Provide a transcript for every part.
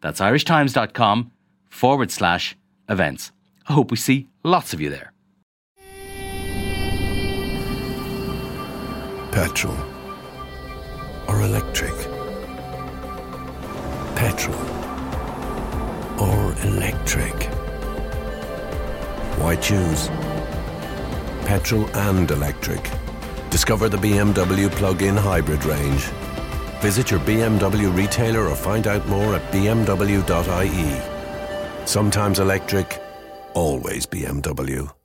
That's irishtimes.com forward slash events. I hope we see lots of you there. Petrol or electric? Petrol or electric? Why choose? Petrol and electric. Discover the BMW plug-in hybrid range. Visit your BMW retailer or find out more at bmw.ie. Sometimes electric, always BMW.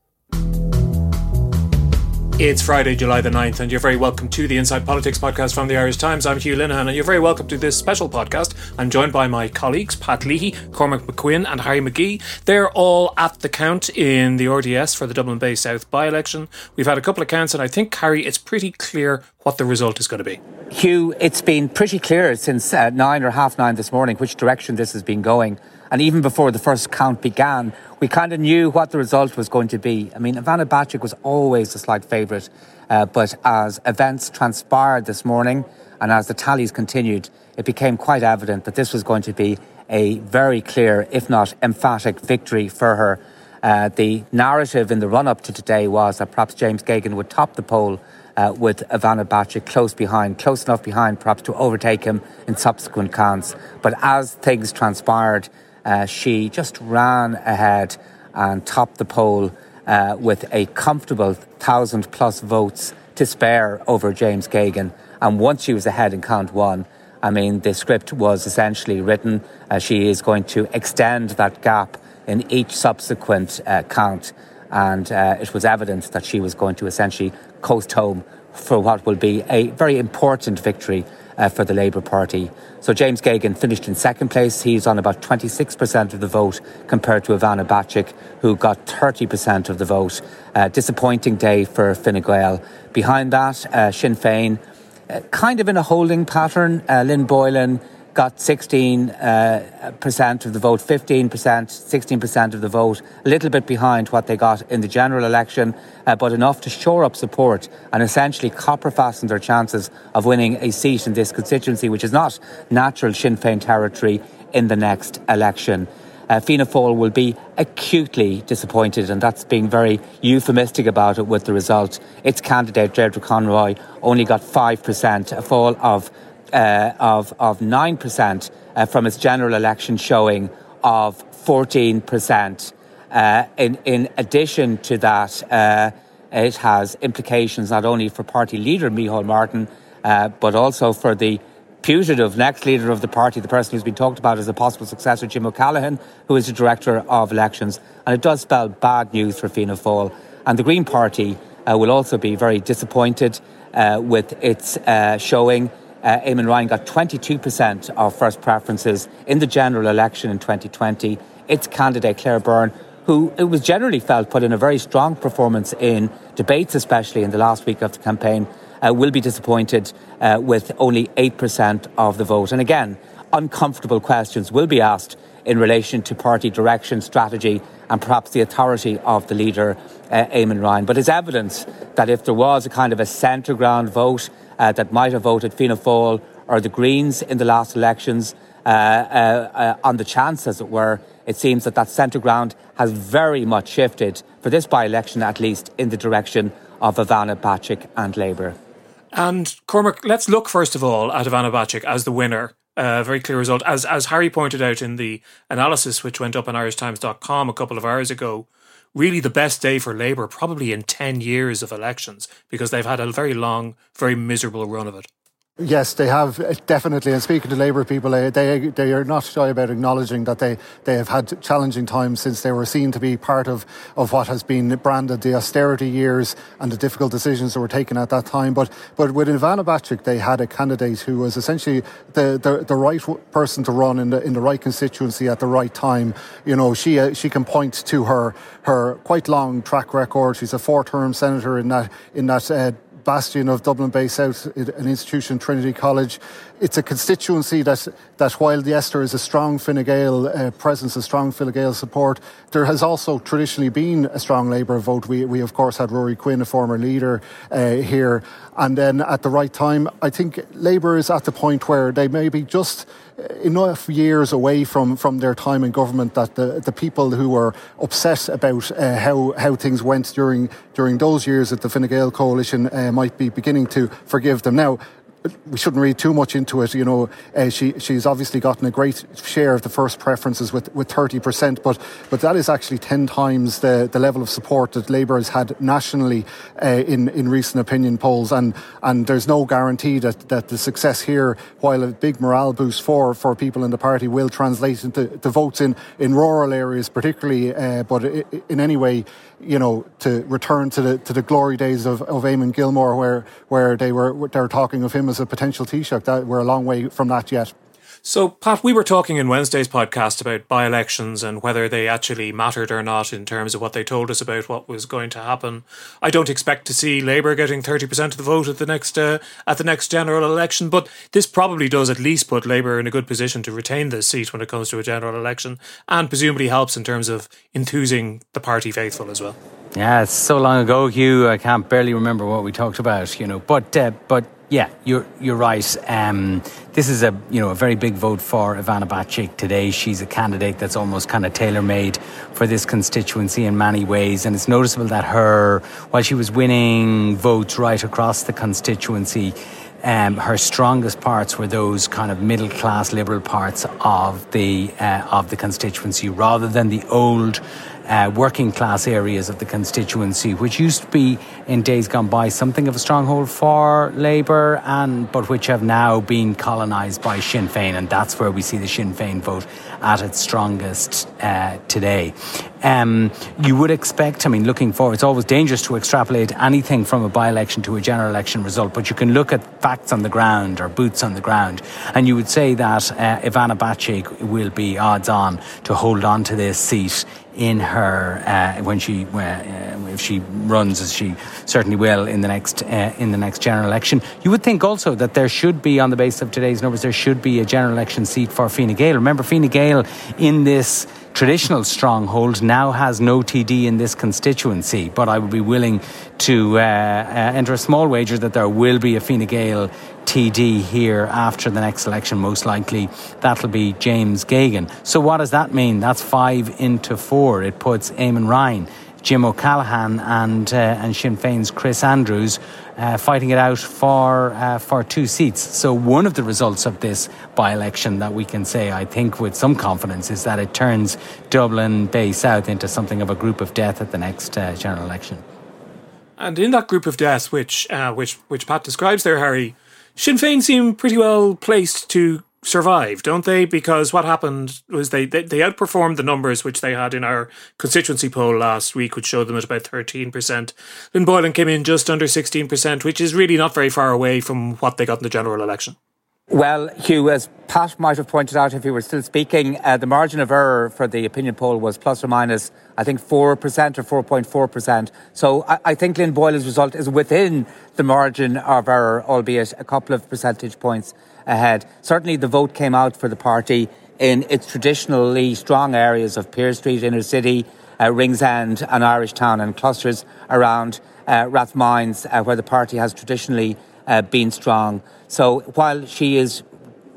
It's Friday, July the 9th, and you're very welcome to the Inside Politics podcast from the Irish Times. I'm Hugh Linehan, and you're very welcome to this special podcast. I'm joined by my colleagues, Pat Leahy, Cormac McQuinn, and Harry McGee. They're all at the count in the RDS for the Dublin Bay South by election. We've had a couple of counts, and I think, Harry, it's pretty clear what the result is going to be. Hugh, it's been pretty clear since uh, nine or half nine this morning which direction this has been going. And even before the first count began, we kind of knew what the result was going to be. I mean, Ivana Bacik was always a slight favourite, uh, but as events transpired this morning and as the tallies continued, it became quite evident that this was going to be a very clear, if not emphatic, victory for her. Uh, the narrative in the run up to today was that perhaps James Geoghegan would top the poll uh, with Ivana Bacik close behind, close enough behind perhaps to overtake him in subsequent counts. But as things transpired, uh, she just ran ahead and topped the poll uh, with a comfortable thousand plus votes to spare over James Geoghegan. And once she was ahead in count one, I mean, the script was essentially written. Uh, she is going to extend that gap in each subsequent uh, count. And uh, it was evident that she was going to essentially coast home for what will be a very important victory uh, for the Labour Party. So James Geoghegan finished in second place. He's on about 26% of the vote compared to Ivana Bacik, who got 30% of the vote. Uh, disappointing day for Fine Gael. Behind that, uh, Sinn Féin, uh, kind of in a holding pattern. Uh, Lynn Boylan got 16 uh, percent of the vote, 15%, 16% of the vote, a little bit behind what they got in the general election, uh, but enough to shore up support and essentially copper fasten their chances of winning a seat in this constituency, which is not natural Sinn Féin territory in the next election. Uh, Fianna Fáil will be acutely disappointed, and that's being very euphemistic about it with the result. Its candidate, Deirdre Conroy, only got 5%, a fall of uh, of, of 9% uh, from its general election showing of 14%. Uh, in, in addition to that, uh, it has implications not only for party leader Micheál Martin, uh, but also for the putative next leader of the party, the person who's been talked about as a possible successor, Jim O'Callaghan, who is the director of elections. And it does spell bad news for Fianna Fáil. And the Green Party uh, will also be very disappointed with its showing uh, Eamon Ryan got 22% of first preferences in the general election in 2020. Its candidate, Claire Byrne, who it was generally felt put in a very strong performance in debates, especially in the last week of the campaign, uh, will be disappointed uh, with only 8% of the vote. And again, uncomfortable questions will be asked in relation to party direction, strategy, and perhaps the authority of the leader, uh, Eamon Ryan. But it's evidence that if there was a kind of a centre ground vote, uh, that might have voted Fianna Fáil or the Greens in the last elections uh, uh, uh, on the chance, as it were. It seems that that centre ground has very much shifted, for this by election at least, in the direction of Ivana Bacik and Labour. And Cormac, let's look first of all at Ivana Bacik as the winner. Uh, very clear result. As as Harry pointed out in the analysis which went up on irishtimes.com a couple of hours ago, really the best day for Labour probably in 10 years of elections because they've had a very long, very miserable run of it. Yes, they have uh, definitely. And speaking to Labour people, they they are not shy about acknowledging that they, they have had challenging times since they were seen to be part of, of what has been branded the austerity years and the difficult decisions that were taken at that time. But but with Ivana Bacik, they had a candidate who was essentially the, the, the right person to run in the in the right constituency at the right time. You know, she uh, she can point to her her quite long track record. She's a four term senator in that in that. Uh, bastion of Dublin Bay South, an institution, Trinity College. It's a constituency that, that while yes, there is a strong Fine Gael uh, presence, a strong Fine Gael support, there has also traditionally been a strong Labour vote. We, we of course had Ruairí Quinn, a former leader uh, here, and then at the right time, I think Labour is at the point where they may be just enough years away from, from their time in government that the, the people who were upset about uh, how, how things went during, during those years at the Fine Gael coalition uh, might be beginning to forgive them. Now, we shouldn't read too much into it. You know, uh, she she's obviously gotten a great share of the first preferences with with thirty percent, but but that is actually ten times the, the level of support that Labour has had nationally uh, in in recent opinion polls, and and there's no guarantee that that the success here, while a big morale boost for for people in the party, will translate into votes in in rural areas, particularly. Uh, but in any way, you know, to return to the to the glory days of, of Eamon Gilmore, where where they were they were talking of him as a potential Taoiseach. That we're a long way from that yet. So, Pat, we were talking in Wednesday's podcast about by elections and whether they actually mattered or not in terms of what they told us about what was going to happen. I don't expect to see Labour getting 30% of the vote at the next uh, at the next general election, but this probably does at least put Labour in a good position to retain this seat when it comes to a general election and presumably helps in terms of enthusing the party faithful as well. Yeah, it's so long ago, Hugh. I can't barely remember what we talked about, you know. But uh, but yeah, you're you're right. Um, this is a you know a very big vote for Ivana Bacik today. She's a candidate that's almost kind of tailor made for this constituency in many ways, and it's noticeable that her, while she was winning votes right across the constituency. Um, her strongest parts were those kind of middle class liberal parts of the uh, of the constituency, rather than the old uh, working class areas of the constituency, which used to be in days gone by something of a stronghold for Labour, and but which have now been colonised by Sinn Féin, and that's where we see the Sinn Féin vote at its strongest uh, today. Um, you would expect, I mean, looking forward, it's always dangerous to extrapolate anything from a by election to a general election result, but you can look at facts on the ground or boots on the ground, and you would say that uh, Ivana Bacik will be odds on to hold on to this seat in her uh, when she uh, if she runs as she certainly will in the next uh, in the next general election. You would think also that there should be on the basis of today's numbers there should be a general election seat for Fine Gael. Remember Fine Gael in this traditional stronghold now has no TD in this constituency, but I would be willing to uh, uh, enter a small wager that there will be a Fine Gael TD here after the next election, most likely. That'll be James Geoghegan. So, what does that mean? That's five into four. It puts Eamon Ryan, Jim O'Callaghan, and, uh, and Sinn Féin's Chris Andrews uh, fighting it out for uh, for two seats. So one of the results of this by-election that we can say, I think, with some confidence, is that it turns Dublin Bay South into something of a group of death at the next uh, general election. And in that group of death, which uh, which which Pat describes there, Harry, Sinn Féin seem pretty well placed to survive, don't they? Because what happened was they, they, they outperformed the numbers which they had in our constituency poll last week, which showed them at about 13%. Lynn Boylan came in just under 16%, which is really not very far away from what they got in the general election. Well, Hugh, as Pat might have pointed out if he were still speaking, uh, the margin of error for the opinion poll was plus or minus, I think, 4% or 4.4%. So I, I think Lynn Boylan's result is within the margin of error, albeit a couple of percentage points ahead. Certainly, the vote came out for the party in its traditionally strong areas of Pearse Street, inner city, uh, Ringsend, and Irishtown, and clusters around uh, Rathmines, uh, where the party has traditionally uh, been strong. So while she is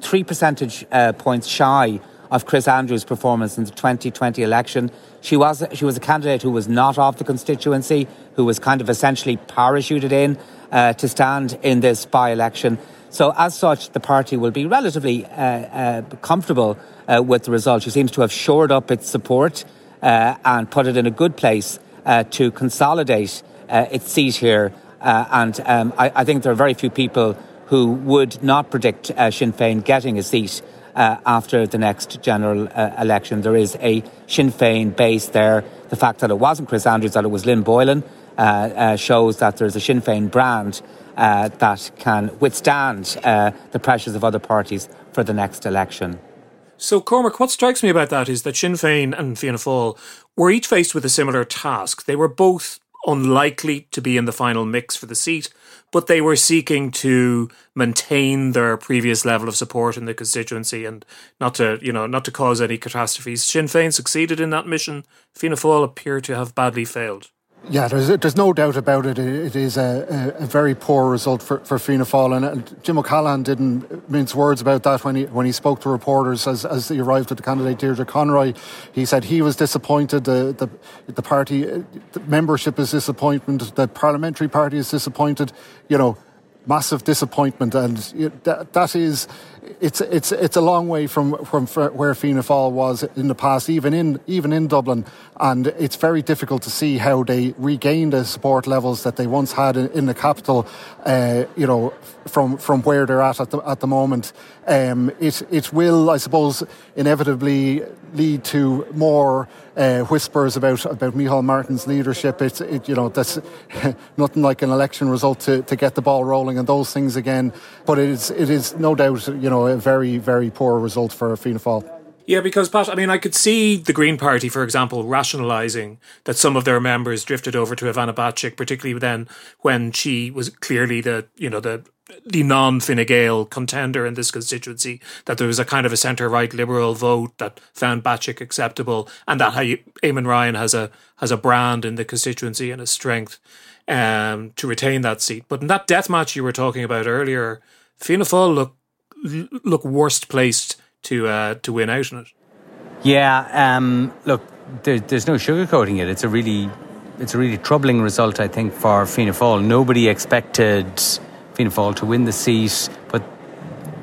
three percentage uh, points shy of Chris Andrews' performance in the 2020 election, she was she was a candidate who was not of the constituency, who was kind of essentially parachuted in uh, to stand in this by election. So, as such, the party will be relatively uh, uh, comfortable uh, with the result. She seems to have shored up its support uh, and put it in a good place uh, to consolidate uh, its seat here. and um, I, I, think there are very few people who would not predict Sinn Féin getting a seat after the next general election. There is a Sinn Féin base there. The fact that it wasn't Chris Andrews, that it was Lynn Boylan, shows that there's a Sinn Féin brand uh, that can withstand the pressures of other parties for the next election. So, Cormac, what strikes me about that is that Sinn Féin and Fianna Fáil were each faced with a similar task. They were both unlikely to be in the final mix for the seat, but they were seeking to maintain their previous level of support in the constituency and not to, you know, not to cause any catastrophes. Sinn Féin succeeded in that mission. Fianna Fáil appear to have badly failed. Yeah, there's, there's no doubt about it. It is a, a, very poor result for, for Fianna Fáil, and, and, Jim O'Callaghan didn't mince words about that when he when he spoke to reporters as, as he arrived at the candidate Deirdre Conroy. He said he was disappointed. The the, the party the membership is disappointed. The parliamentary party is disappointed. You know, massive disappointment, and that, that is it's it's it's a long way from from where Fianna Fáil was in the past, even in even in Dublin, and it's very difficult to see how they regain the support levels that they once had in, in the capital. Uh, you know, from from where they're at at the, at the moment, um, it it will, I suppose, inevitably lead to more uh, whispers about about Micheál Martin's leadership. It's it, you know that's nothing like an election result to, to get the ball rolling and those things again. But it is it is no doubt you know a very very poor result for Fianna Fáil. Yeah, because Pat, I mean, I could see the Green Party, for example, rationalising that some of their members drifted over to Ivana Bacik, particularly then when she was clearly the you know the the non Fine Gael contender in this constituency, that there was a kind of a centre right liberal vote that found Bacik acceptable, and that Eamon Ryan has a has a brand in the constituency and a strength um, to retain that seat. But in that death match you were talking about earlier, Fianna Fáil look look worst placed to uh, to win out in it. Yeah, um, look, there, there's no sugarcoating it. It's a really it's a really troubling result, I think, for Fianna Fáil. Nobody expected Fianna Fáil to win the seat, but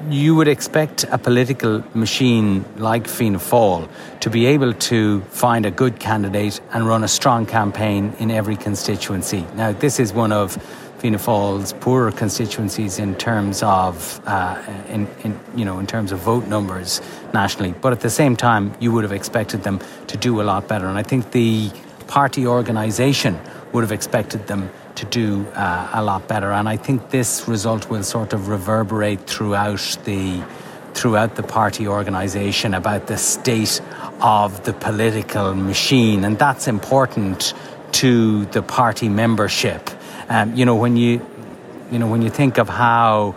you would expect a political machine like Fianna Fáil to be able to find a good candidate and run a strong campaign in every constituency. Now, this is one of Fianna Fáil's poorer constituencies in terms of, uh, in, in, you know, in terms of vote numbers nationally. But at the same time, you would have expected them to do a lot better. And I think the party organisation would have expected them to do uh, a lot better. And I think this result will sort of reverberate throughout the throughout the party organisation about the state of the political machine, and that's important to the party membership. Um, you know when you you know when you think of how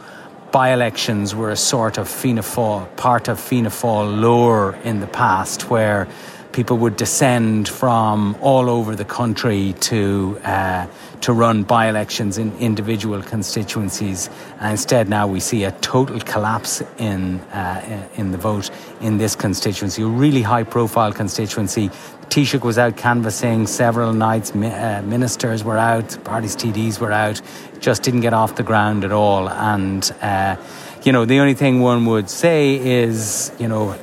by-elections were a sort of Fianna Fáil, part of Fianna Fáil lore in the past, where people would descend from all over the country to uh, to run by-elections in individual constituencies. And instead, now we see a total collapse in uh, in the vote in this constituency, a really high-profile constituency. Taoiseach was out canvassing several nights. Uh, ministers were out, parties TDs were out. Just didn't get off the ground at all. And uh, you know, the only thing one would say is, you know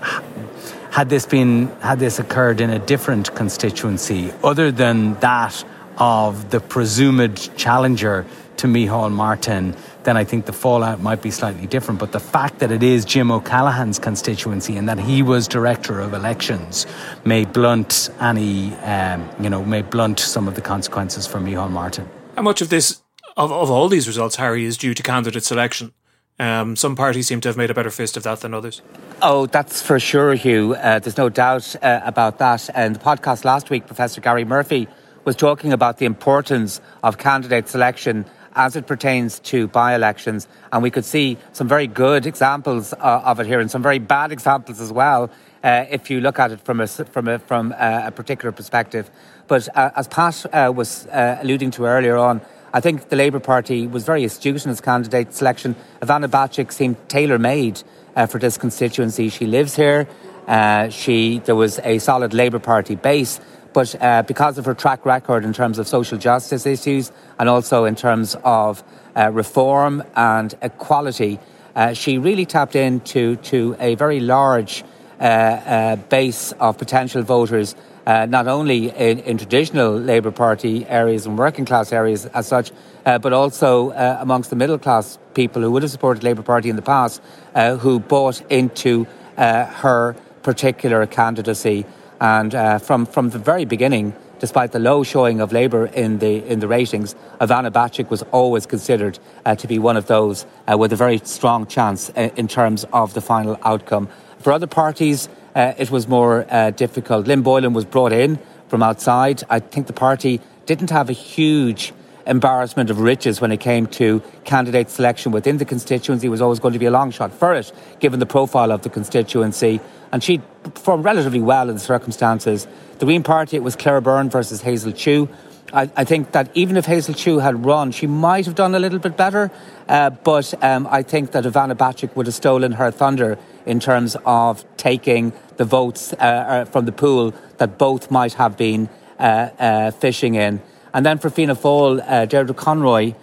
had this been had this occurred in a different constituency other than that of the presumed challenger to Micheál Martin, then I think the fallout might be slightly different. But the fact that it is Jim O'Callaghan's constituency and that he was director of elections may blunt any, um, you know, may blunt some of the consequences for Micheál Martin. How much of this, of, of all these results, Harry, is due to candidate selection? Um, some parties seem to have made a better fist of that than others. Oh, that's for sure, Hugh. Uh, there's no doubt uh, about that. And the podcast last week, Professor Gary Murphy was talking about the importance of candidate selection as it pertains to by elections. And we could see some very good examples uh, of it here and some very bad examples as well. Uh, if you look at it from a, from a, from a, a particular perspective. But uh, as Pat uh, was alluding to earlier on, I think the Labour Party was very astute in its candidate selection. Ivana Bacik seemed tailor made uh, for this constituency. She lives here. Uh, she there was a solid Labour Party base, but uh, because of her track record in terms of social justice issues and also in terms of uh, reform and equality, uh, she really tapped into to a very large uh, base of potential voters uh, not only in, in, traditional Labour Party areas and working class areas as such, uh, but also uh, amongst the middle class people who would have supported Labour Party in the past, uh, who bought into uh, her particular candidacy. And uh, from, from the very beginning, despite the low showing of Labour in the, in the ratings, Ivana Bacik was always considered to be one of those with a very strong chance in terms of the final outcome. For other parties, uh, it was more uh, difficult. Lynn Boylan was brought in from outside. I think the party didn't have a huge embarrassment of riches when it came to candidate selection within the constituency. It was always going to be a long shot for it, given the profile of the constituency. And she performed relatively well in the circumstances. The Green Party, it was Claire Byrne versus Hazel Chu. I, I, think that even if Hazel Chu had run, she might have done a little bit better. Uh, but um, I think that Ivana Bacik would have stolen her thunder in terms of taking the votes uh, uh, from the pool that both might have been uh, uh fishing in. And then for Fianna Fáil, uh, Conroy,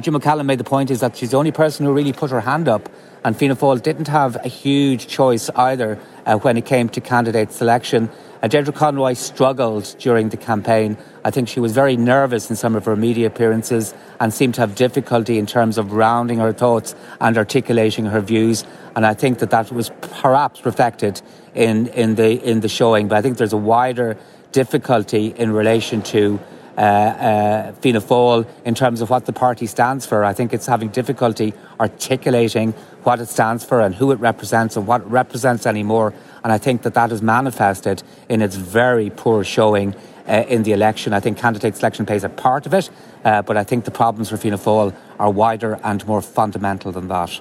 Jim O'Callaghan made the point is that she's the only person who really put her hand up. And Fianna Fáil didn't have a huge choice either when it came to candidate selection. Uh, Deirdre Conroy struggled during the campaign. I think she was very nervous in some of her media appearances and seemed to have difficulty in terms of rounding her thoughts and articulating her views. And I think that that was perhaps reflected in, in, the, in the showing. But I think there's a wider difficulty in relation to uh, uh, Fianna Fáil in terms of what the party stands for. I think it's having difficulty articulating what it stands for and who it represents and what it represents anymore. And I think that that is manifested in its very poor showing uh, in the election. I think candidate selection plays a part of it, uh, but I think the problems for Fianna Fáil are wider and more fundamental than that.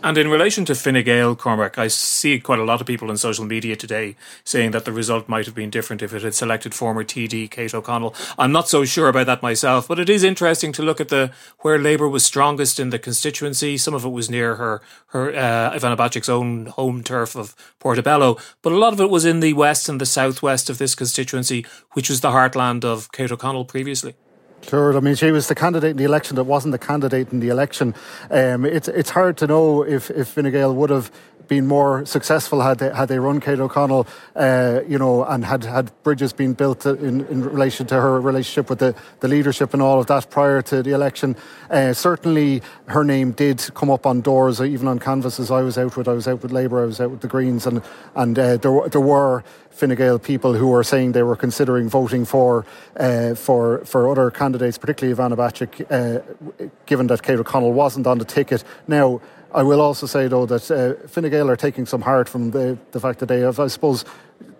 And in relation to Fine Gael, Cormac, I see quite a lot of people in social media today saying that the result might have been different if it had selected former TD Kate O'Connell. I'm not so sure about that myself, but it is interesting to look at the where Labour was strongest in the constituency. Some of it was near her her uh, Ivana Bacik's own home turf of Portobello, but a lot of it was in the west and the southwest of this constituency, which was the heartland of Kate O'Connell previously. Sure, I mean, she was the candidate in the election that wasn't the candidate in the election. Um, it's it's hard to know if if Fine Gael would have been more successful had they, had they run Kate O'Connell, uh, you know, and had, had bridges been built in, in relation to her relationship with the, the leadership and all of that prior to the election. Uh, certainly, her name did come up on doors, even on canvases I was out with. I was out with Labour, I was out with the Greens, and and uh, there there were Fine Gael people who were saying they were considering voting for uh, for for other candidates, particularly Ivana Bacik, uh, given that Kate O'Connell wasn't on the ticket. Now, I will also say though that uh, Fine Gael are taking some heart from the the fact that they have, I suppose,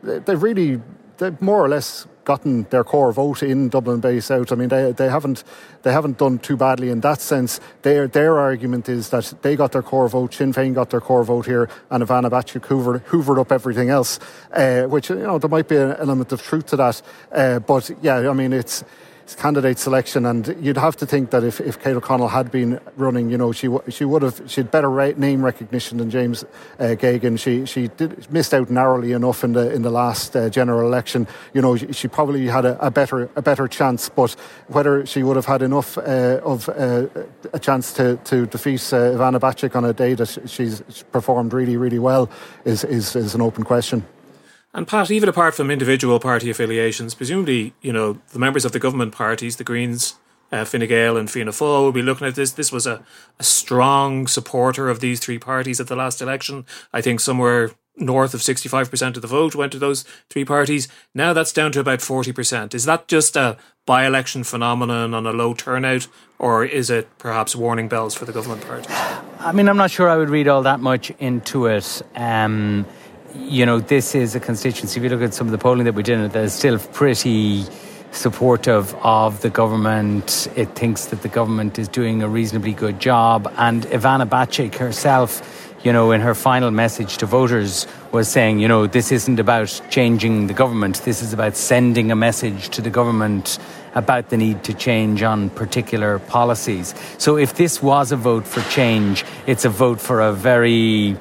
they've really they've more or less gotten their core vote in Dublin Bay South. I mean, they, they haven't they haven't done too badly in that sense. Their their argument is that they got their core vote, Sinn Féin got their core vote here, and Ivana Bacik hoovered, hoovered up everything else. Uh, which you know there might be an element of truth to that, uh, but yeah, I mean it's candidate selection, and you'd have to think that if, if Kate O'Connell had been running, you know, she she would have she had better name recognition than James uh, Geoghegan. She she did, missed out narrowly enough in the in the last uh, general election. You know, she, she probably had a, a, better a better chance, but whether she would have had enough uh, of uh, a chance to to defeat uh, Ivana Bacik on a day that she's performed really really well is is, is an open question. And Pat, even apart from individual party affiliations, presumably, you know, the members of the government parties, the Greens, uh, Fine Gael and Fianna Fáil will be looking at this. This was a, a strong supporter of these three parties at the last election. I think somewhere north of 65% of the vote went to those three parties. Now that's down to about 40%. Is that just a by election phenomenon on a low turnout, or is it perhaps warning bells for the government party? I mean, I'm not sure I would read all that much into it. Um, you know, this is a constituency. If you look at some of the polling that we did, that is still pretty supportive of the government. It thinks that the government is doing a reasonably good job. And Ivana Bacik herself, you know, in her final message to voters, was saying, you know, this isn't about changing the government. This is about sending a message to the government about the need to change on particular policies. So if this was a vote for change, it's a vote for a very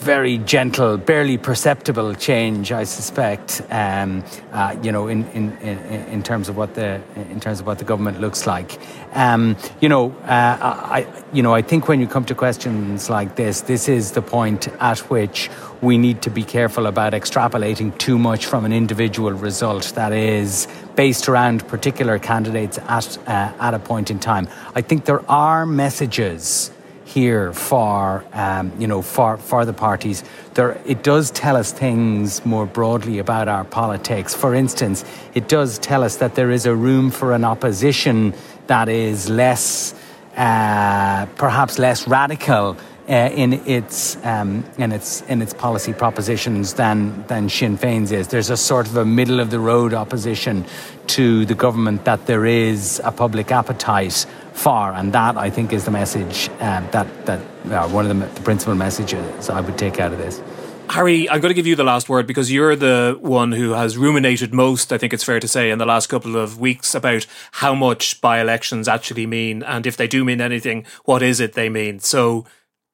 very gentle, barely perceptible change, I suspect. Um, uh, you know, in, in, in, in, terms of what the in terms of what the government looks like. Um, you know, uh, I you know I think when you come to questions like this, this is the point at which we need to be careful about extrapolating too much from an individual result that is based around particular candidates at uh, at a point in time. I think there are messages here for um, you know for for the parties. There, it does tell us things more broadly about our politics. For instance, it does tell us that there is a room for an opposition that is less, uh, perhaps less radical. Uh, in its um, in its in its policy propositions than than Sinn Féin's is. There's a sort of a middle of the road opposition to the government that there is a public appetite far, and that I think is the message um, that that uh, one of the, the principal messages I would take out of this. Harry, I'm going to give you the last word because you're the one who has ruminated most, I think it's fair to say, in the last couple of weeks about how much by elections actually mean. And if they do mean anything, what is it they mean? So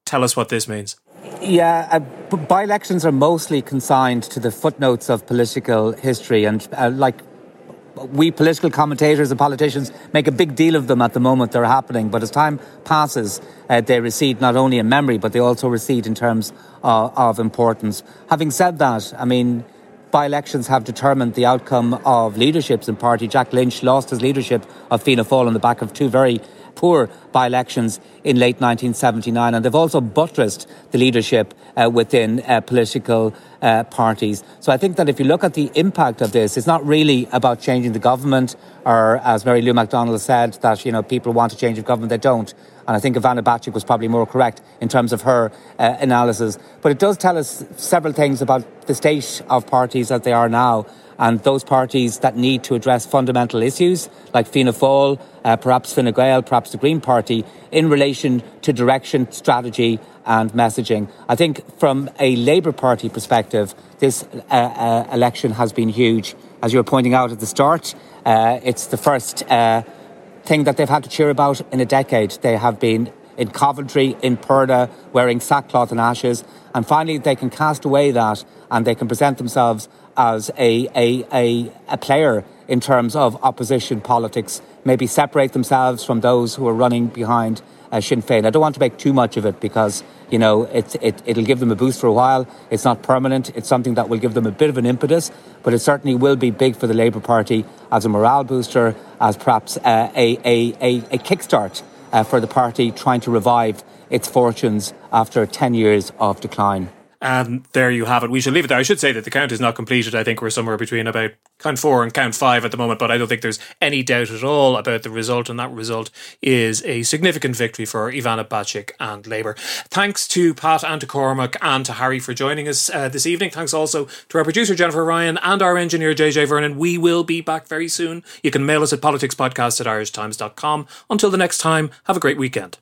tell us what this means. Yeah, uh, by elections are mostly consigned to the footnotes of political history. And uh, like we political commentators and politicians make a big deal of them at the moment they're happening, but as time passes, uh, they recede not only in memory, but they also recede in terms uh, of importance. Having said that, I mean, by elections have determined the outcome of leaderships in party. Jack Lynch lost his leadership of Fianna Fáil on the back of two very poor by elections in late 1979, and they've also buttressed the leadership uh, within uh, political uh, parties. So I think that if you look at the impact of this, it's not really about changing the government, or as Mary Lou McDonald said, that you know people want to change the government, they don't. And I think Ivana Bacik was probably more correct in terms of her uh, analysis. But it does tell us several things about the state of parties as they are now and those parties that need to address fundamental issues like Fianna Fáil, uh, perhaps Fine Gael, perhaps the Green Party, in relation to direction, strategy, and messaging. I think from a Labour Party perspective, this uh, uh, election has been huge. As you were pointing out at the start, uh, it's the first uh, thing that they've had to cheer about in a decade. They have been in Coventry, in purdah, wearing sackcloth and ashes, and finally they can cast away that and they can present themselves as a, a, a, a player in terms of opposition politics, maybe separate themselves from those who are running behind uh, Sinn Féin. I don't want to make too much of it because, you know, it, it, it'll give them a boost for a while. It's not permanent. It's something that will give them a bit of an impetus, but it certainly will be big for the Labour Party as a morale booster, as perhaps uh, a, a, a, a kickstart Uh, for the party trying to revive its fortunes after 10 years of decline. And there you have it. We should leave it there. I should say that the count is not completed. I think we're somewhere between about count four and count five at the moment, but I don't think there's any doubt at all about the result. And that result is a significant victory for Ivana Bacik and Labour. Thanks to Pat and to Cormac and to Harry for joining us uh, this evening. Thanks also to our producer, Jennifer Ryan, and our engineer, JJ Vernon. We will be back very soon. You can mail us at politicspodcast at irishtimes.com. Until the next time, have a great weekend.